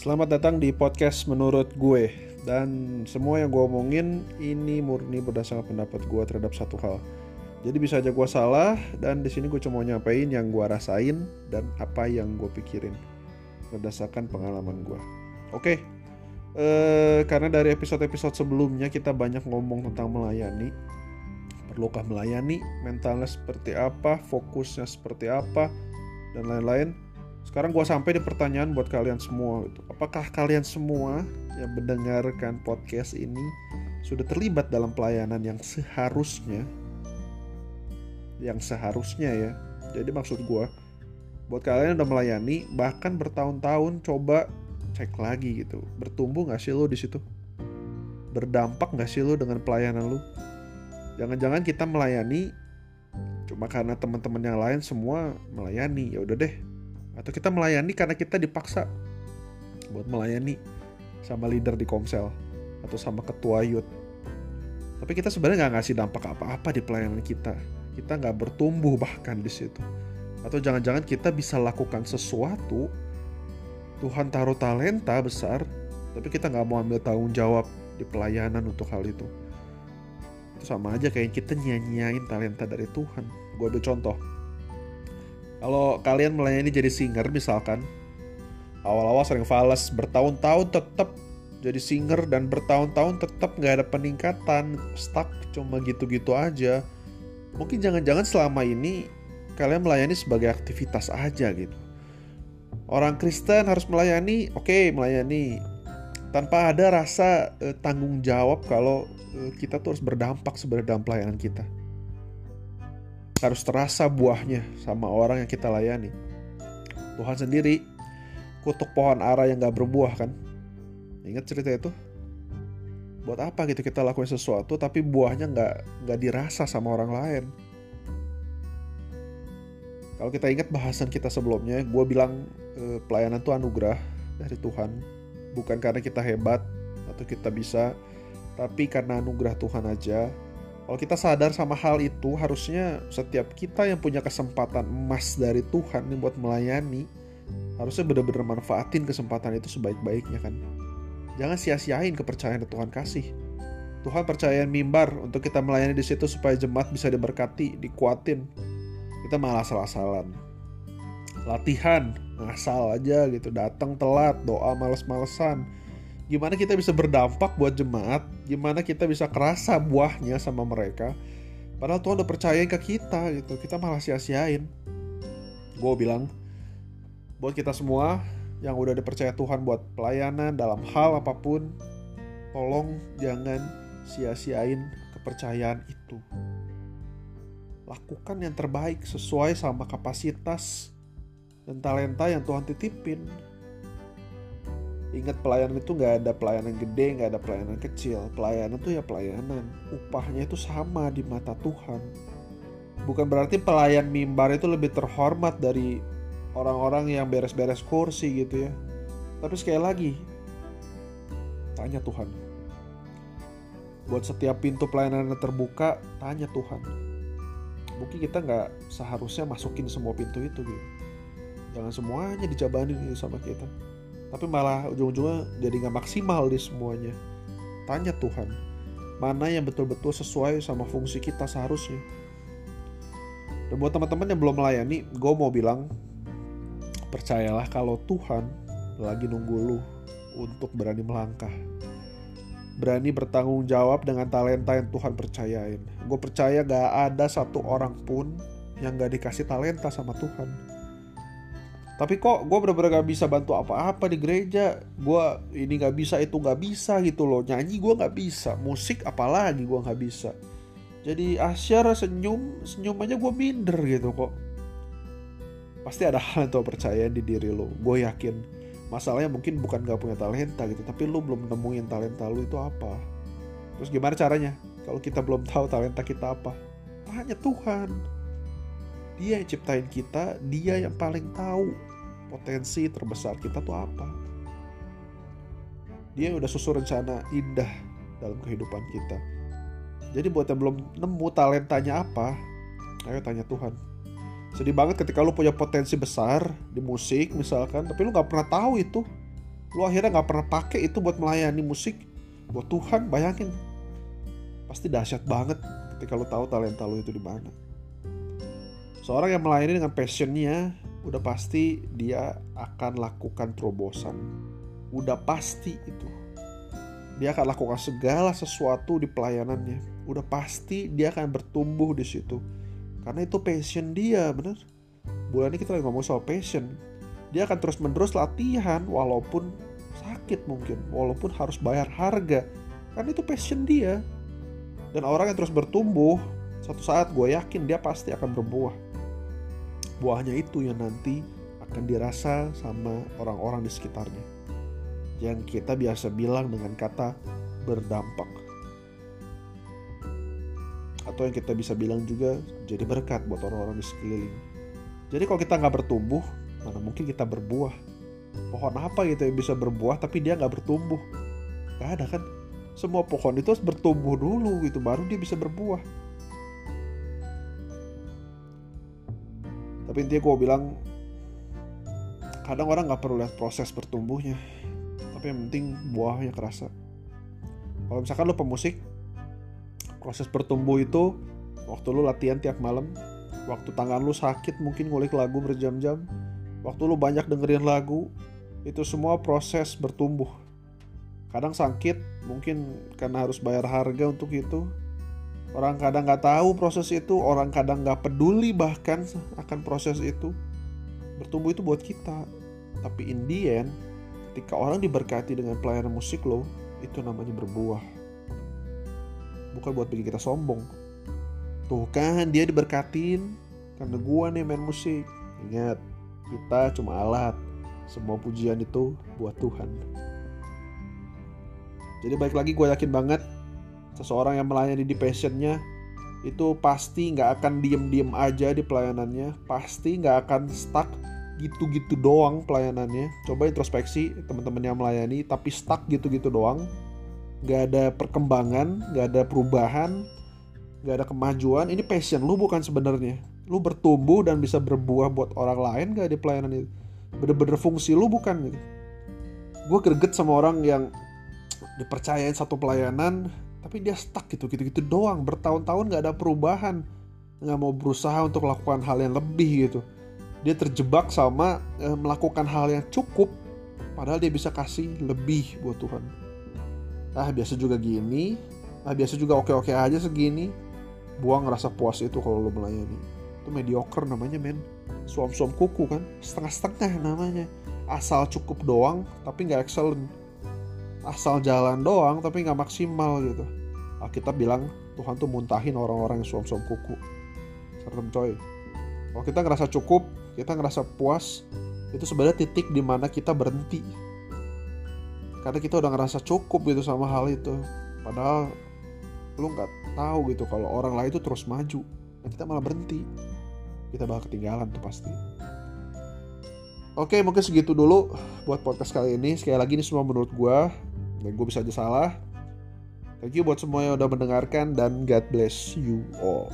Selamat datang di podcast menurut gue. Dan semua yang gue omongin ini murni berdasarkan pendapat gue terhadap satu hal. Jadi bisa aja gue salah dan di sini gue cuma nyampein yang gue rasain dan apa yang gue pikirin Berdasarkan pengalaman gue Oke, eh, karena dari episode-episode sebelumnya kita banyak ngomong tentang melayani. Perlukah melayani, mentalnya seperti apa, fokusnya seperti apa, dan lain-lain sekarang gue sampai di pertanyaan buat kalian semua. Gitu. Apakah kalian semua yang mendengarkan podcast ini sudah terlibat dalam pelayanan yang seharusnya? Yang seharusnya ya. Jadi maksud gue, buat kalian yang udah melayani, bahkan bertahun-tahun coba cek lagi gitu. Bertumbuh gak sih lo di situ? Berdampak gak sih lo dengan pelayanan lo? Jangan-jangan kita melayani cuma karena teman-teman yang lain semua melayani. Ya udah deh, atau kita melayani karena kita dipaksa buat melayani sama leader di Komsel atau sama ketua youth. Tapi kita sebenarnya nggak ngasih dampak apa-apa di pelayanan kita. Kita nggak bertumbuh bahkan di situ. Atau jangan-jangan kita bisa lakukan sesuatu Tuhan taruh talenta besar tapi kita nggak mau ambil tanggung jawab di pelayanan untuk hal itu. Itu sama aja kayak kita nyanyain talenta dari Tuhan. Gue ambil contoh kalau kalian melayani jadi singer misalkan, awal-awal sering fals, bertahun-tahun tetap jadi singer dan bertahun-tahun tetap nggak ada peningkatan, stuck cuma gitu-gitu aja. Mungkin jangan-jangan selama ini kalian melayani sebagai aktivitas aja gitu. Orang Kristen harus melayani, oke okay, melayani tanpa ada rasa eh, tanggung jawab kalau eh, kita tuh harus berdampak sebenarnya dalam pelayanan kita harus terasa buahnya sama orang yang kita layani. Tuhan sendiri kutuk pohon ara yang gak berbuah kan. Ingat cerita itu? Buat apa gitu kita lakuin sesuatu tapi buahnya gak, nggak dirasa sama orang lain. Kalau kita ingat bahasan kita sebelumnya, gue bilang eh, pelayanan itu anugerah dari Tuhan. Bukan karena kita hebat atau kita bisa, tapi karena anugerah Tuhan aja kalau kita sadar sama hal itu, harusnya setiap kita yang punya kesempatan emas dari Tuhan nih buat melayani, harusnya benar-benar manfaatin kesempatan itu sebaik-baiknya kan. Jangan sia-siain kepercayaan yang Tuhan kasih. Tuhan percayain mimbar untuk kita melayani di situ supaya jemaat bisa diberkati, dikuatin. Kita malah salah-salan. Latihan, ngasal aja gitu, datang telat, doa males-malesan gimana kita bisa berdampak buat jemaat, gimana kita bisa kerasa buahnya sama mereka. Padahal Tuhan udah percayain ke kita gitu, kita malah sia-siain. Gue bilang, buat kita semua yang udah dipercaya Tuhan buat pelayanan dalam hal apa pun, tolong jangan sia-siain kepercayaan itu. Lakukan yang terbaik sesuai sama kapasitas dan talenta yang Tuhan titipin Ingat pelayanan itu nggak ada pelayanan gede, nggak ada pelayanan kecil. Pelayanan itu ya pelayanan. Upahnya itu sama di mata Tuhan. Bukan berarti pelayan mimbar itu lebih terhormat dari orang-orang yang beres-beres kursi gitu ya. Tapi sekali lagi, tanya Tuhan. Buat setiap pintu pelayanan yang terbuka, tanya Tuhan. Mungkin kita nggak seharusnya masukin semua pintu itu gitu. Jangan semuanya dijabanin sama kita tapi malah ujung-ujungnya jadi nggak maksimal di semuanya. Tanya Tuhan mana yang betul-betul sesuai sama fungsi kita seharusnya? Dan buat teman-teman yang belum melayani gue mau bilang percayalah kalau Tuhan lagi nunggu lu untuk berani melangkah. Berani bertanggung jawab dengan talenta yang Tuhan percayain. Gue percaya gak ada satu orang pun yang gak dikasih talenta sama Tuhan tapi kok gue bener-bener gak bisa bantu apa-apa di gereja. Gue ini gak bisa itu gak bisa gitu loh. Nyanyi gue gak bisa musik apalagi gue gak bisa. Jadi asyar senyum senyum aja gue minder gitu kok. Pasti ada hal yang tuh percaya di diri lo gue yakin masalahnya mungkin bukan gak punya talenta gitu tapi lo belum nemuin talenta lo itu apa. Terus gimana caranya? Kalau kita belum tahu talenta kita apa tanya Tuhan. Dia yang ciptain kita dia yang paling tahu potensi terbesar kita tuh apa. Dia udah susun rencana indah dalam kehidupan kita. Jadi buat yang belum nemu talentanya apa, ayo tanya Tuhan. Sedih banget ketika lu punya potensi besar di musik misalkan, tapi lu gak pernah tahu itu. lu akhirnya nggak pernah pakai itu buat melayani musik buat Tuhan bayangin pasti dahsyat banget ketika lu tahu talenta lu itu di mana seorang yang melayani dengan passionnya udah pasti dia akan lakukan terobosan. Udah pasti itu. Dia akan lakukan segala sesuatu di pelayanannya. Udah pasti dia akan bertumbuh di situ. Karena itu passion dia bener. Bulan ini kita lagi ngomong soal passion. Dia akan terus menerus latihan walaupun sakit mungkin. Walaupun harus bayar harga. Karena itu passion dia. Dan orang yang terus bertumbuh satu saat gue yakin dia pasti akan berbuah buahnya itu yang nanti akan dirasa sama orang-orang di sekitarnya. Yang kita biasa bilang dengan kata berdampak. Atau yang kita bisa bilang juga jadi berkat buat orang-orang di sekeliling. Jadi kalau kita nggak bertumbuh mana mungkin kita berbuah? Pohon apa gitu yang bisa berbuah tapi dia nggak bertumbuh? Nggak ada kan? Semua pohon itu harus bertumbuh dulu gitu baru dia bisa berbuah tapi intinya gue bilang kadang orang nggak perlu lihat proses bertumbuhnya. Tapi yang penting buahnya kerasa. Kalau misalkan lo pemusik proses bertumbuh itu waktu lo latihan tiap malam waktu tangan lu sakit mungkin ngulik lagu berjam-jam waktu lu banyak dengerin lagu itu semua proses bertumbuh. Kadang sakit mungkin karena harus bayar harga untuk itu orang kadang nggak tahu proses itu orang kadang nggak peduli bahkan akan proses itu bertumbuh itu buat kita tapi in the end ketika orang diberkati dengan pelayanan musik lo itu namanya berbuah bukan buat bikin kita sombong Tuh kan dia diberkatin karena gua nih main musik. Ingat, kita cuma alat. Semua pujian itu buat Tuhan. Jadi baik lagi gue yakin banget seseorang yang melayani di passionnya itu pasti nggak akan diem-diem aja di pelayanannya, pasti nggak akan stuck gitu-gitu doang pelayanannya. Coba introspeksi teman-teman yang melayani tapi stuck gitu-gitu doang, nggak ada perkembangan, nggak ada perubahan, nggak ada kemajuan. Ini passion lu bukan sebenarnya. Lu bertumbuh dan bisa berbuah buat orang lain gak di pelayanan itu? Bener-bener fungsi lu bukan gitu. Gue greget sama orang yang dipercayain satu pelayanan tapi dia stuck gitu gitu gitu doang. Bertahun-tahun nggak ada perubahan. Nggak mau berusaha untuk melakukan hal yang lebih gitu. Dia terjebak sama e, melakukan hal yang cukup padahal dia bisa kasih lebih buat Tuhan. Ah biasa juga gini. Ah biasa juga oke-oke aja segini. Buang rasa puas itu kalau lo melayani. Itu mediocre namanya men. Suam-suam kuku kan? Setengah-setengah namanya. Asal cukup doang tapi nggak excellent. Asal jalan doang tapi nggak maksimal gitu kita bilang Tuhan tuh muntahin orang-orang yang suam-suam kuku. Serem coy. Kalau kita ngerasa cukup kita ngerasa puas itu sebenarnya titik di mana kita berhenti. Karena kita udah ngerasa cukup gitu sama hal itu. Padahal lu nggak tahu gitu kalau orang lain itu terus maju dan kita malah berhenti. Kita bakal ketinggalan tuh pasti. Oke mungkin segitu dulu buat podcast kali ini. Sekali lagi ini semua menurut gue Dan gue bisa aja salah Thank you buat semua yang udah mendengarkan Dan God bless you all